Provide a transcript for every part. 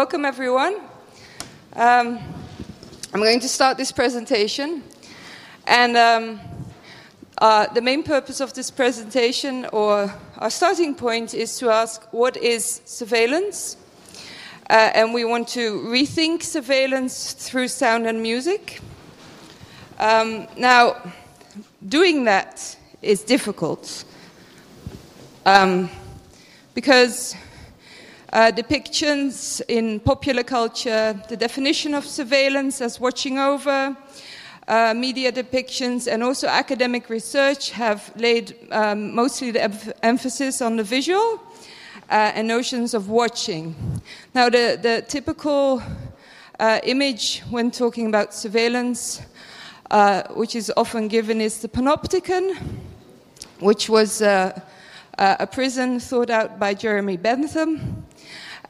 welcome, everyone. Um, I'm going to start this presentation, and um, uh, the main purpose of this presentation, or our starting point, is to ask what is surveillance, uh, and we want to rethink surveillance through sound and music. Um, now, doing that is difficult um, because uh, depictions in popular culture, the definition of surveillance as watching over, uh, media depictions, and also academic research have laid um, mostly the em- emphasis on the visual uh, and notions of watching. Now, the, the typical uh, image when talking about surveillance, uh, which is often given, is the panopticon, which was uh, a prison thought out by Jeremy Bentham.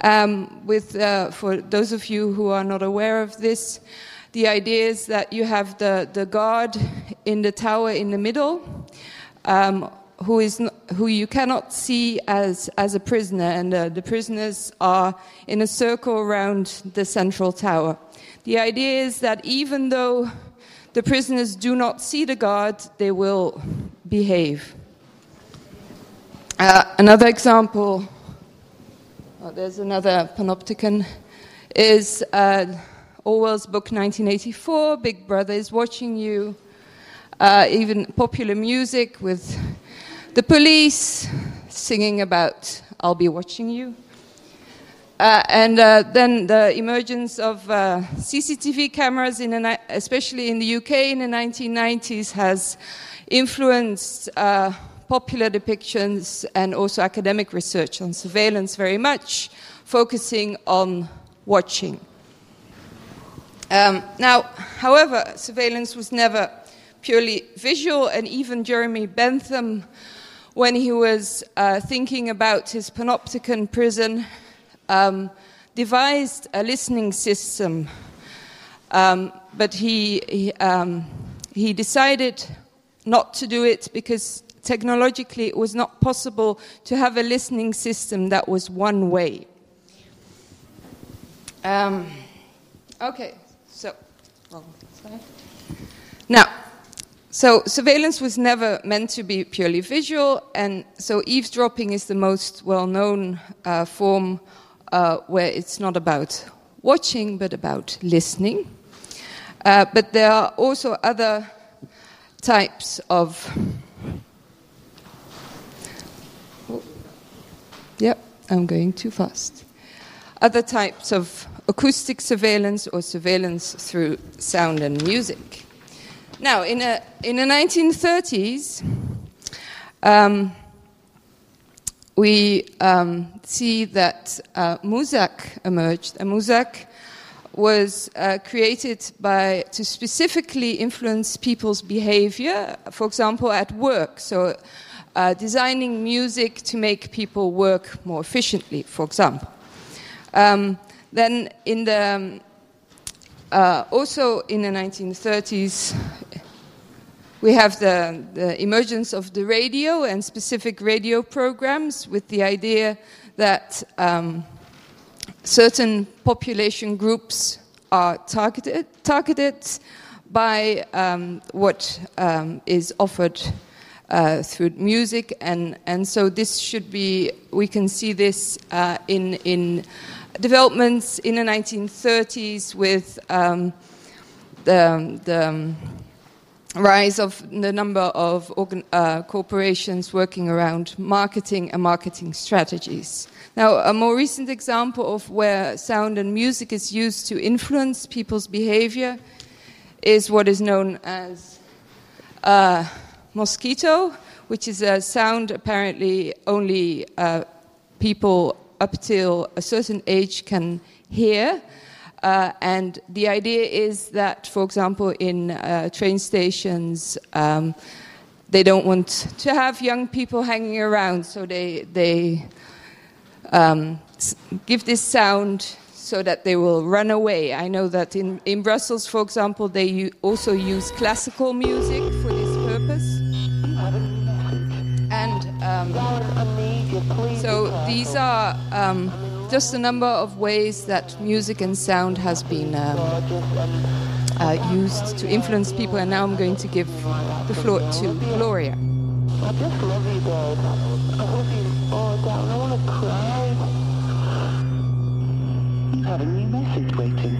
Um, with, uh, for those of you who are not aware of this, the idea is that you have the, the guard in the tower in the middle, um, who, is who you cannot see as, as a prisoner, and uh, the prisoners are in a circle around the central tower. The idea is that even though the prisoners do not see the guard, they will behave. Uh, another example Oh, there's another panopticon. Is uh, Orwell's book 1984, Big Brother is Watching You. Uh, even popular music with the police singing about I'll be watching you. Uh, and uh, then the emergence of uh, CCTV cameras, in especially in the UK in the 1990s, has influenced uh, popular depictions and also academic research on surveillance very much, focusing on watching. Um, now, however, surveillance was never purely visual, and even Jeremy Bentham, when he was uh, thinking about his panopticon prison, um, devised a listening system. Um, but he, he, um, he decided not to do it because technologically it was not possible to have a listening system that was one way. Um, okay, so now, so surveillance was never meant to be purely visual, and so eavesdropping is the most well-known uh, form uh, where it's not about watching but about listening. Uh, but there are also other types of Yep, I'm going too fast. Other types of acoustic surveillance or surveillance through sound and music. Now, in, a, in the 1930s, um, we um, see that uh, Muzak emerged. And Muzak was uh, created by, to specifically influence people's behavior, for example, at work. So uh, designing music to make people work more efficiently, for example. Um, then, in the um, uh, also in the 1930s, we have the, the, emergence of the radio and specific radio programs with the idea that um, certain population groups are targeted, targeted by um, what um, is offered uh, through music, and, and so this should be, we can see this uh, in, in developments in the 1930s with um, the, the um, rise of the number of organ, uh, corporations working around marketing and marketing strategies. Now, a more recent example of where sound and music is used to influence people's behavior is what is known as uh, mosquito, which is a sound apparently only uh, people up till a certain age can hear. Uh, and the idea is that, for example, in uh, train stations, um, they don't want to have young people hanging around, so they, they um, give this sound so that they will run away. I know that in, in Brussels, for example, they also use classical music these are um, just a number of ways that music and sound has been um, uh, used to influence people, and now I'm going to give the floor to Gloria. I just love you. I you all down. I want to cry. Have a new message waiting.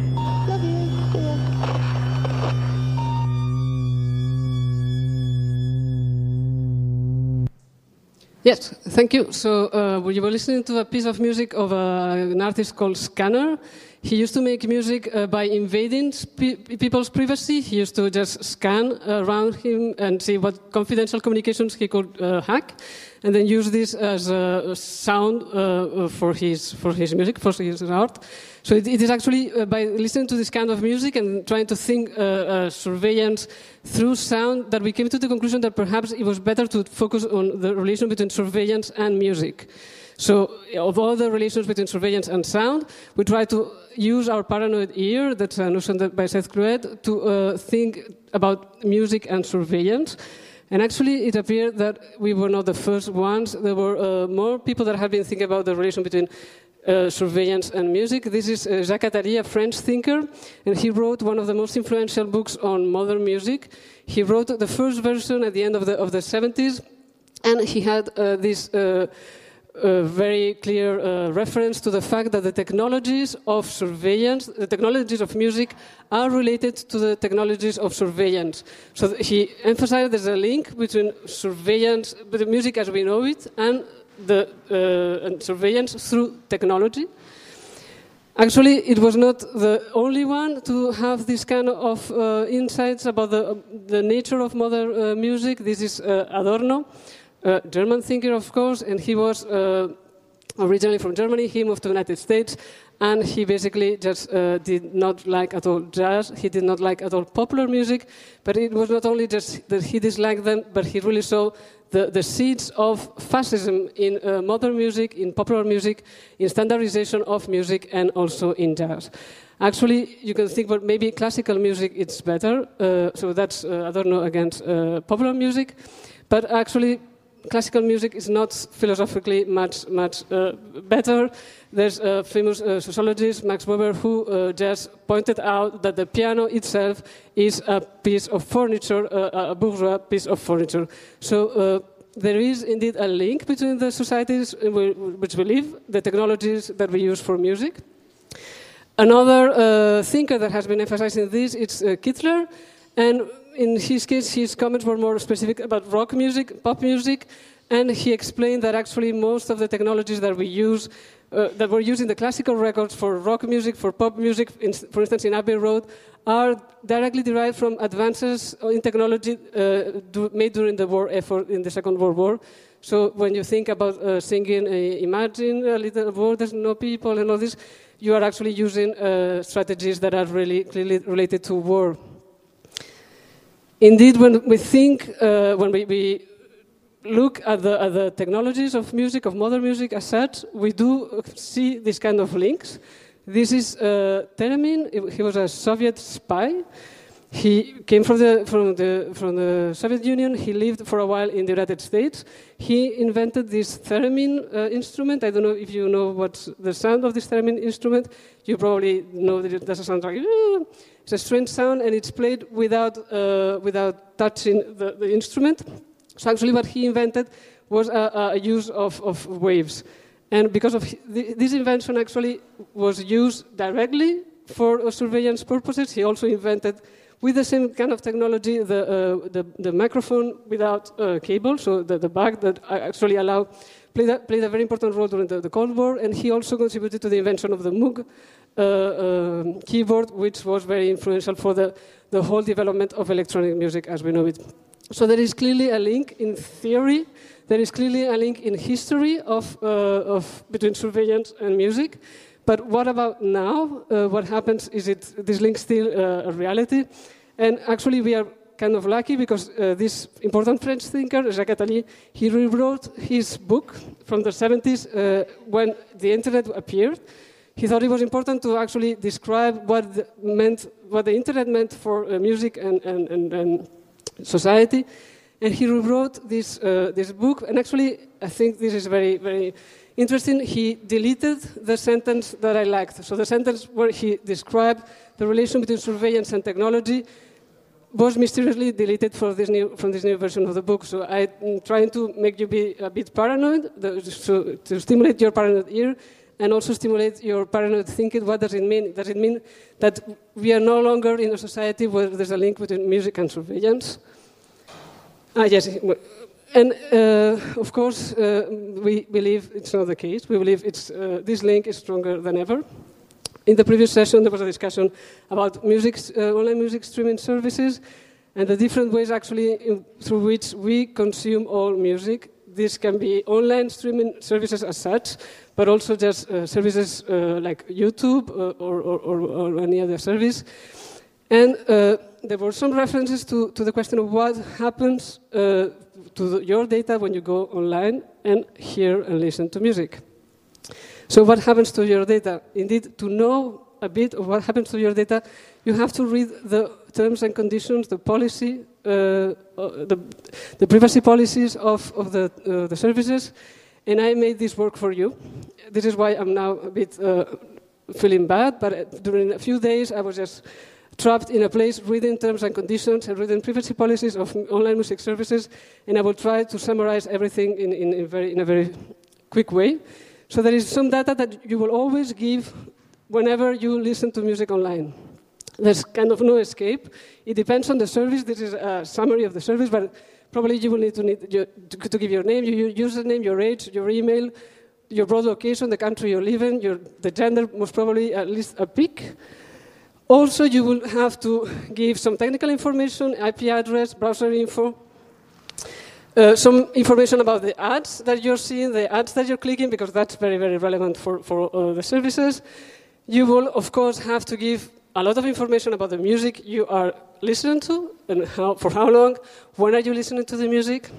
Yes, thank you. So uh, we were listening to a piece of music of uh, an artist called Scanner. He used to make music uh, by invading pe- people's privacy. He used to just scan around him and see what confidential communications he could uh, hack, and then use this as a sound uh, for his for his music, for his art. So it, it is actually uh, by listening to this kind of music and trying to think uh, uh, surveillance through sound that we came to the conclusion that perhaps it was better to focus on the relation between surveillance and music. So, of all the relations between surveillance and sound, we try to use our paranoid ear, that's a notion that by Seth Cluett, to uh, think about music and surveillance. And actually, it appeared that we were not the first ones. There were uh, more people that have been thinking about the relation between uh, surveillance and music. This is uh, Jacques Attali, a French thinker, and he wrote one of the most influential books on modern music. He wrote the first version at the end of the, of the 70s, and he had uh, this uh, very clear uh, reference to the fact that the technologies of surveillance, the technologies of music, are related to the technologies of surveillance. So he emphasized there's a link between surveillance, between music as we know it, and the uh, and surveillance through technology. Actually, it was not the only one to have this kind of uh, insights about the, the nature of modern uh, music. This is uh, Adorno, a German thinker, of course, and he was uh, originally from Germany. He moved to the United States, and he basically just uh, did not like at all jazz. He did not like at all popular music, but it was not only just that he disliked them, but he really saw the, the seeds of fascism in uh, modern music, in popular music, in standardization of music, and also in jazz. Actually, you can think, but maybe classical music it's better. Uh, so that's uh, Adorno against uh, popular music, but actually, classical music is not philosophically much much uh, better. There's a famous uh, sociologist, Max Weber, who uh, just pointed out that the piano itself is a piece of furniture, uh, a bourgeois piece of furniture. So uh, there is indeed a link between the societies which we live, the technologies that we use for music. Another uh, thinker that has been emphasizing this is uh, Kittler, and in his case, his comments were more specific about rock music, pop music, and he explained that actually most of the technologies that we use, uh, that were used in the classical records for rock music, for pop music, in, for instance in Abbey Road, are directly derived from advances in technology uh, do, made during the war effort in the Second World War. So when you think about uh, singing uh, Imagine a Little World, There's No People and all this, you are actually using uh, strategies that are really clearly related to war. Indeed, when we think, uh, when we, we look at the, at the technologies of music, of modern music as such, we do see this kind of links. This is uh, Teremin. He was a Soviet spy. He came from the, from, the, from the Soviet Union. He lived for a while in the United States. He invented this theremin uh, instrument. I don't know if you know what's the sound of this theremin instrument. You probably know that it does a sound like, it's a strange sound, and it's played without, uh, without touching the, the instrument. So actually, what he invented was a, a use of, of waves. And because of th- this invention, actually was used directly for surveillance purposes. He also invented, with the same kind of technology, the uh, the, the microphone without uh, cable, so the, the bag that actually allowed played a, played a very important role during the, the Cold War. And he also contributed to the invention of the Moog uh, um, keyboard, which was very influential for the, the whole development of electronic music as we know it. So there is clearly a link in theory. There is clearly a link in history of, uh, of between surveillance and music. But what about now? Uh, what happens? Is it this link still uh, a reality? And actually, we are kind of lucky because uh, this important French thinker, Jacques Attali, he rewrote his book from the 70s uh, when the internet appeared. He thought it was important to actually describe what the, meant, what the internet meant for uh, music and, and, and, and society. And he rewrote this, uh, this book, and actually, I think this is very, very interesting, he deleted the sentence that I liked. So the sentence where he described the relation between surveillance and technology was mysteriously deleted this new, from this new version of the book. So I'm trying to make you be a bit paranoid, so to stimulate your paranoid ear, and also stimulate your paranoid thinking. What does it mean? Does it mean that we are no longer in a society where there's a link between music and surveillance? Ah, yes. And uh, of course, uh, we believe it's not the case. We believe it's, uh, this link is stronger than ever. In the previous session, there was a discussion about music, uh, online music streaming services and the different ways actually in, through which we consume all music. This can be online streaming services as such, but also just uh, services uh, like YouTube or, or, or, or, any other service. And there were some references to, to the question of what happens to the, your data when you go online and hear and listen to music. So what happens to your data? Indeed, to know a bit of what happens to your data, you have to read the terms and conditions, the policy, uh, uh, the, the, privacy policies of, of the, uh, the services, and I made this work for you. This is why I'm now a bit uh, feeling bad, but uh, during a few days I was just trapped in a place reading terms and conditions and reading privacy policies of online music services, and I will try to summarize everything in, in, in, very, in a very quick way. So there is some data that you will always give whenever you listen to music online. There's kind of no escape. It depends on the service. This is a summary of the service, but probably you will need to, need to, to give your name, your username, your age, your email, your broad location, the country you live in, your, the gender, most probably at least a pic. Also, you will have to give some technical information, IP address, browser info, uh, some information about the ads that you're seeing, the ads that you're clicking, because that's very, very relevant for, for uh, the services. You will, of course, have to give a lot of information about the music you are listening to and how, for how long, when are you listening to the music.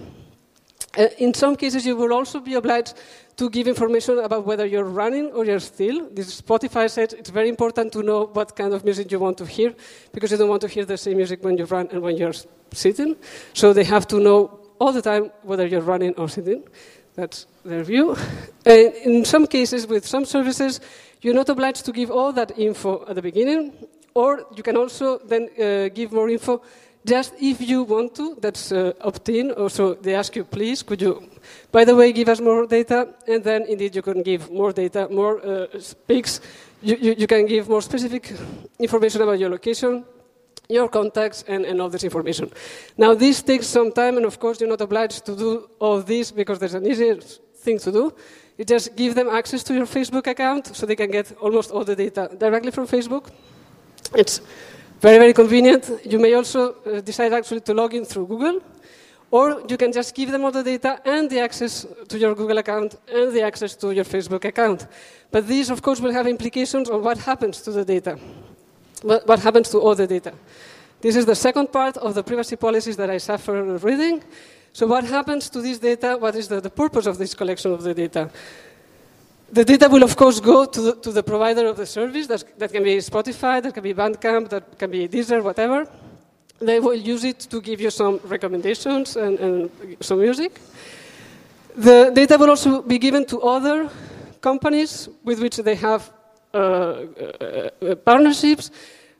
Uh, in some cases, you will also be obliged to give information about whether you're running or you're still. This Spotify said it's very important to know what kind of music you want to hear because you don't want to hear the same music when you run and when you're sitting. So they have to know all the time whether you're running or sitting. That's their view. And in some cases, with some services, you're not obliged to give all that info at the beginning, or you can also then uh, give more info just if you want to, that's uh, opt-in. Also, they ask you, please, could you, by the way, give us more data? And then, indeed, you can give more data, more uh, speaks. You, you, you, can give more specific information about your location, your contacts, and, and all this information. Now, this takes some time, and of course, you're not obliged to do all this because there's an easier thing to do. You just give them access to your Facebook account so they can get almost all the data directly from Facebook. It's very, very convenient. You may also uh, decide actually to log in through Google, or you can just give them all the data and the access to your Google account and the access to your Facebook account. But these, of course, will have implications on what happens to the data, what, happens to all the data. This is the second part of the privacy policies that I suffer reading. So what happens to this data? What is the, the purpose of this collection of the data? The data will, of course, go to the, to the provider of the service. That can be Spotify, that can be Bandcamp, that can be Deezer, whatever. They will use it to give you some recommendations and, and some music. The data will also be given to other companies with which they have uh, uh, uh, partnerships.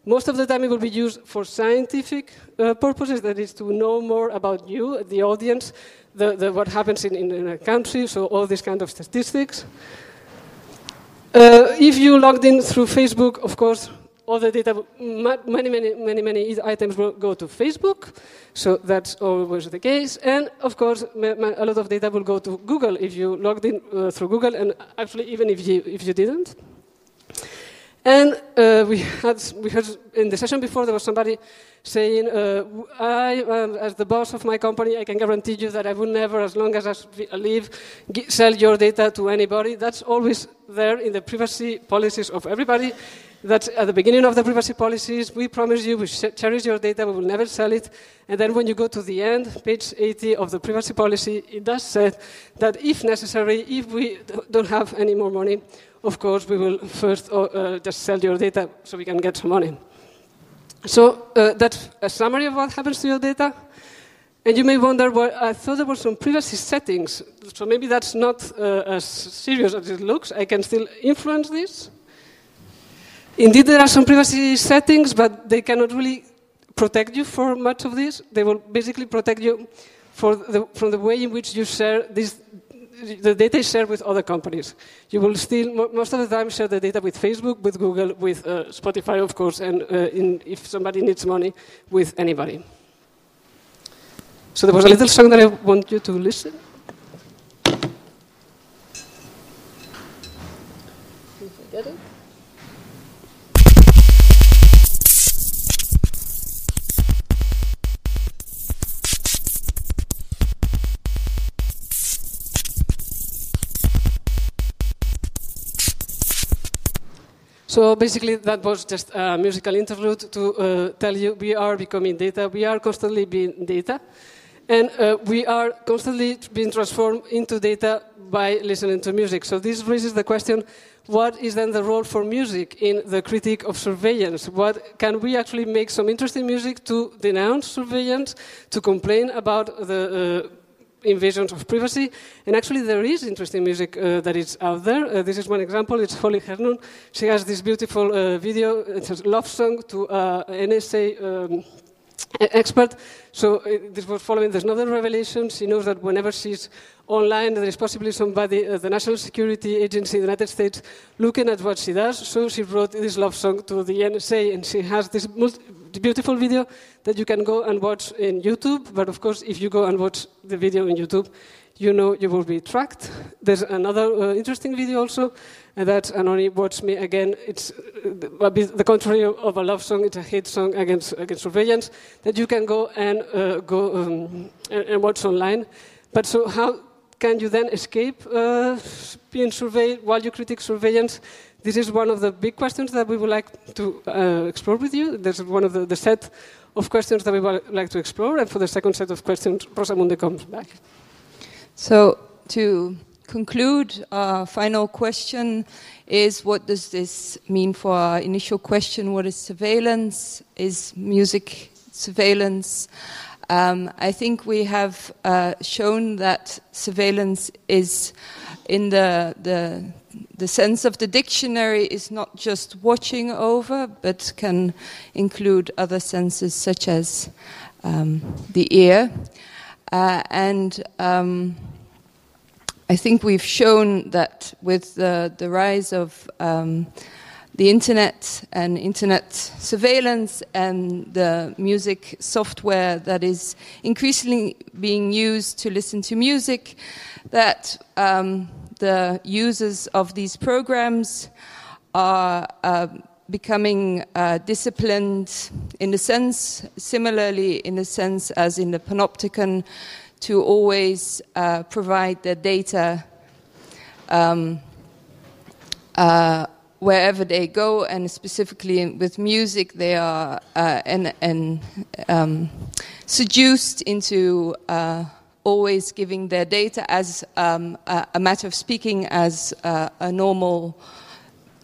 Most of the time, it will be used for scientific uh, purposes, that is, to know more about you, the audience, the, the, what happens in, in, a country, so all these kind of statistics. Uh, if you logged in through Facebook, of course, all the data, many, many, many, many items will go to Facebook. So that's always the case. And of course, a lot of data will go to Google if you logged in uh, through Google, and actually, even if you, if you didn't. And uh, we had we heard in the session before there was somebody saying, uh, I, um, as the boss of my company, I can guarantee you that I will never, as long as I live, sell your data to anybody. That's always there in the privacy policies of everybody. That at the beginning of the privacy policies, we promise you we cherish your data, we will never sell it. And then when you go to the end, page 80 of the privacy policy, it does say that if necessary, if we don't have any more money, of course, we will first uh, uh, just sell your data so we can get some money. So uh, that's a summary of what happens to your data. And you may wonder, well, I thought there were some privacy settings, so maybe that's not uh, as serious as it looks. I can still influence this. Indeed, there are some privacy settings, but they cannot really protect you for much of this. They will basically protect you the, from the way in which you share this, the data shared with other companies. You will still, most of the time, share the data with Facebook, with Google, with uh, Spotify, of course, and uh, in, if somebody needs money, with anybody. So there was a little song that I want you to listen. So basically, that was just a musical interlude to uh, tell you we are becoming data. We are constantly being data. And uh, we are constantly being transformed into data by listening to music. So this raises the question, what is then the role for music in the critique of surveillance? What, can we actually make some interesting music to denounce surveillance, to complain about the uh, invasions of privacy. And actually, there is interesting music uh, that is out there. Uh, this is one example. It's Holly Herndon. She has this beautiful uh, video. It's a love song to uh, NSA um, expert. So uh, this was following. There's another revelation. She knows that whenever she's online, there is possibly somebody, uh, the National Security Agency in the United States, looking at what she does. So she wrote this love song to the NSA, and she has this beautiful video that you can go and watch in YouTube. But of course, if you go and watch the video in YouTube, you know you will be tracked. There's another uh, interesting video also, and that's Anohni Watch Me Again. It's uh, the contrary of a love song, it's a hate song against, against surveillance that you can go and uh, go um, and, and, watch online. But so how can you then escape uh, being surveyed while you critique surveillance? This is one of the big questions that we would like to uh, explore with you. This is one of the, the set of questions that we would like to explore. And for the second set of questions, Rosamunde comes back. So to conclude, our final question is what does this mean for our initial question? What is surveillance? Is music surveillance? Um, I think we have uh, shown that surveillance is in the, the, the sense of the dictionary is not just watching over, but can include other senses such as um, the ear. Uh, and um, I think we've shown that with the, the rise of um, the internet and internet surveillance and the music software that is increasingly being used to listen to music, that um, the users of these programs are uh, becoming uh, disciplined in a sense, similarly in a sense as in the panopticon to always uh, provide their data um, uh, wherever they go, and specifically with music, they are uh, and, and um, seduced into uh, always giving their data as um, a, a, matter of speaking as uh, a normal.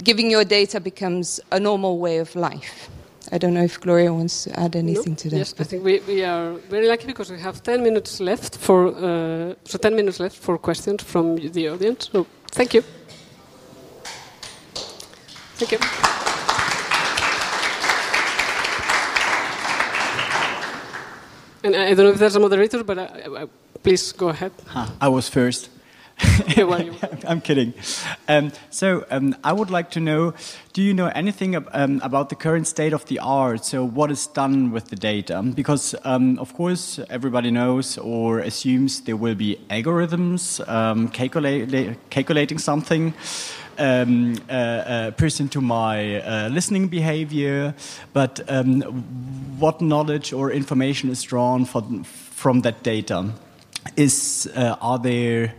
Giving your data becomes a normal way of life. I don't know if Gloria wants to add anything to that. Yes, I think we, we are very lucky because we have 10 minutes left for uh, so 10 minutes left for questions from the audience. So thank you. Thank you. And I don't know if there's a moderator, but I, I, please go ahead. Huh, I was first. I'm kidding. Um, so um, I would like to know: Do you know anything ab um, about the current state of the art? So what is done with the data? Because um, of course everybody knows or assumes there will be algorithms um, calculating something. Um, uh, uh, person to my uh, listening behavior, but um, what knowledge or information is drawn from, from that data? Is uh, are there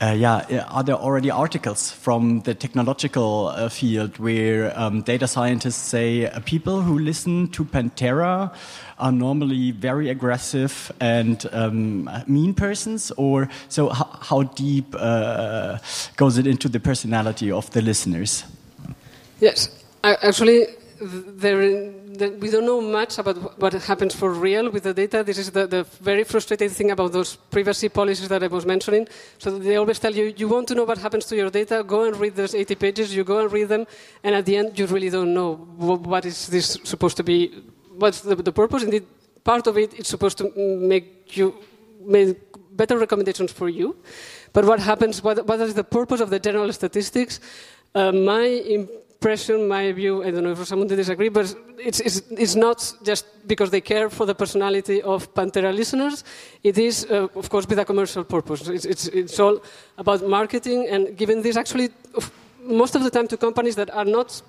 uh, yeah, are there already articles from the technological uh, field where um, data scientists say uh, people who listen to Pantera are normally very aggressive and um, mean persons? Or so, how deep uh, goes it into the personality of the listeners? Yes, actually, there, there, we don't know much about what happens for real with the data. This is the, the very frustrating thing about those privacy policies that I was mentioning. So they always tell you, you want to know what happens to your data, go and read those 80 pages, you go and read them, and at the end you really don't know what is this supposed to be, what's the, the purpose. Indeed, part of it is supposed to make you make better recommendations for you. But what happens, what, what is the purpose of the general statistics? Uh, my impression, my view, I don't know if someone to disagree, but it's, it's, it's not just because they care for the personality of Pantera listeners. It is, uh, of course, with a commercial purpose. It's, it's, it's all about marketing and giving this actually most of the time to companies that are not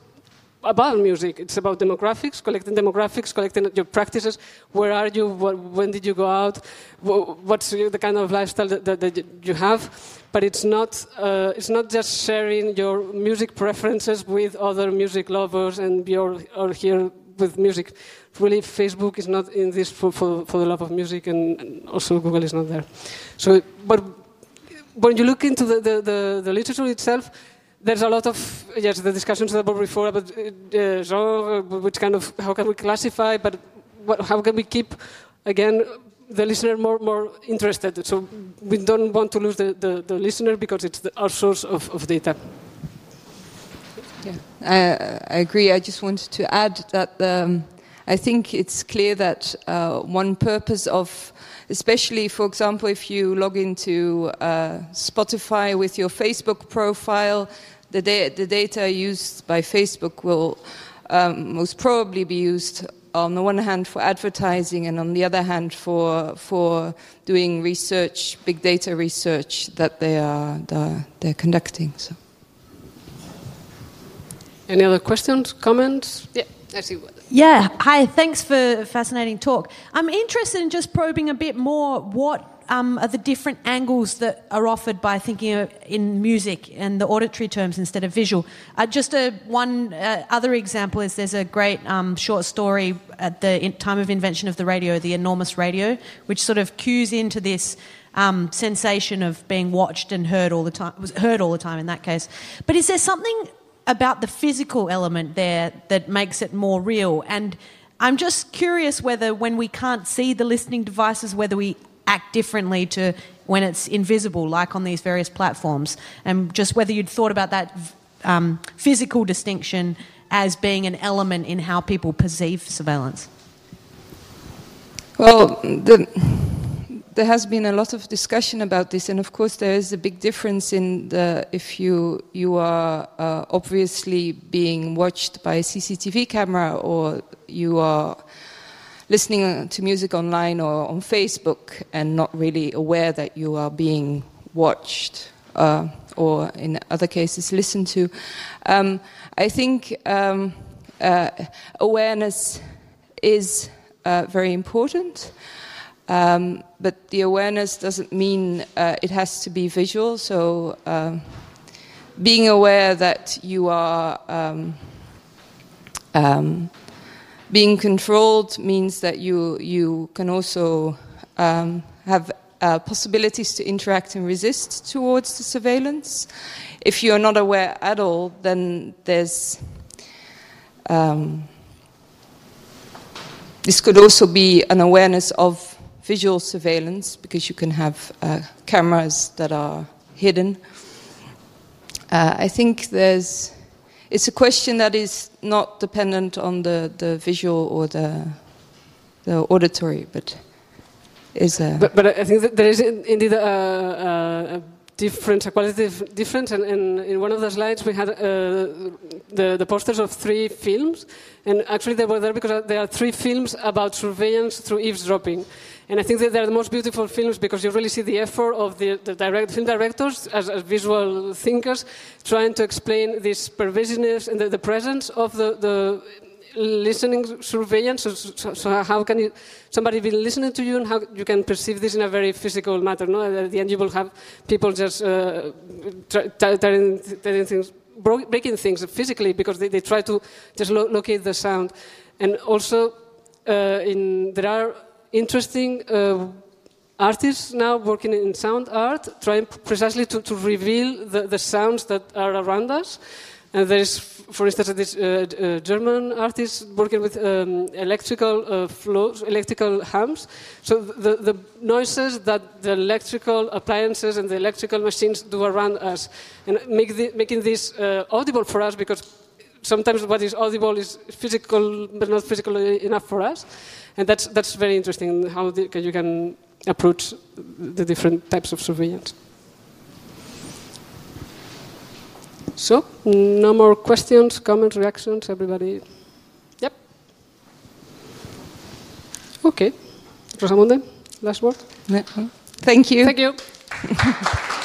about music. It's about demographics, collecting demographics, collecting your practices. Where are you? What, when did you go out? What's the kind of lifestyle that, that, that you have? But it's not, uh, it's not just sharing your music preferences with other music lovers and you're here with music. Really, Facebook is not in this for, for, for the love of music, and, and, also Google is not there. So, but when you look into the, the, the, the literature itself, there's a lot of yes the discussions that were before about uh, genre, which kind of how can we classify, but what, how can we keep again the listener more more interested. So we don't want to lose the, the, the listener because it's the, our source of, of data. Yeah, I, I, agree. I just wanted to add that um, I think it's clear that uh, one purpose of especially, for example, if you log into uh, Spotify with your Facebook profile, the, da- the data used by Facebook will um, most probably be used on the one hand for advertising and on the other hand for, for doing research, big data research that they are they're, they're conducting. So. Any other questions, comments? Yeah, I see. Yeah, hi, thanks for a fascinating talk. I'm interested in just probing a bit more what um, are the different angles that are offered by thinking in music and the auditory terms instead of visual. Uh, just a one uh, other example is there's a great um, short story at the time of invention of the radio, the enormous radio, which sort of cues into this um, sensation of being watched and heard all the time. Was heard all the time in that case. But is there something about the physical element there that makes it more real? And I'm just curious whether, when we can't see the listening devices, whether we act differently to when it's invisible, like on these various platforms, and just whether you'd thought about that um, physical distinction as being an element in how people perceive surveillance. Well, the, there has been a lot of discussion about this, and of course, there is a big difference in the if you you are uh, obviously being watched by a CCTV camera or you are listening to music online or on Facebook and not really aware that you are being watched uh, or, in other cases, listened to. Um, I think um, uh, awareness is uh, very important. Um, but the awareness doesn't mean uh, it has to be visual. So, um, being aware that you are um, um, being controlled means that you, you can also um, have uh, possibilities to interact and resist towards the surveillance. If you're not aware at all, then there's. Um, this could also be an awareness of visual surveillance because you can have uh, cameras that are hidden. Uh, I think there's it's a question that is not dependent on the, the visual or the, the auditory, but is a. But, but I think that there is indeed a, a, a difference, a qualitative difference. And, and, in one of the slides, we had uh, the, the posters of three films. And actually, they were there because there are three films about surveillance through eavesdropping. And I think that they're the most beautiful films because you really see the effort of the, the direct, film directors as, as, visual thinkers trying to explain this pervasiveness and the, the presence of the, the listening surveillance. So, so, so, how can you, somebody be listening to you and how you can perceive this in a very physical matter? No? At the end, you will have people just uh, things, breaking things physically because they, they try to just lo locate the sound. And also, uh, in, there are interesting uh, artists now working in sound art, trying precisely to, to reveal the, the, sounds that are around us. And there is, for instance, this uh, uh, German artist working with um, electrical uh, flows, electrical hums. So the, the noises that the electrical appliances and the electrical machines do around us, and make the, making this uh, audible for us because sometimes what is audible is physical, but not physical enough for us. And that's, that's very interesting how the, you can approach the different types of surveillance. So, no more questions, comments, reactions, everybody? Yep. Okay. Rosamunde, last word? Thank you. Thank you.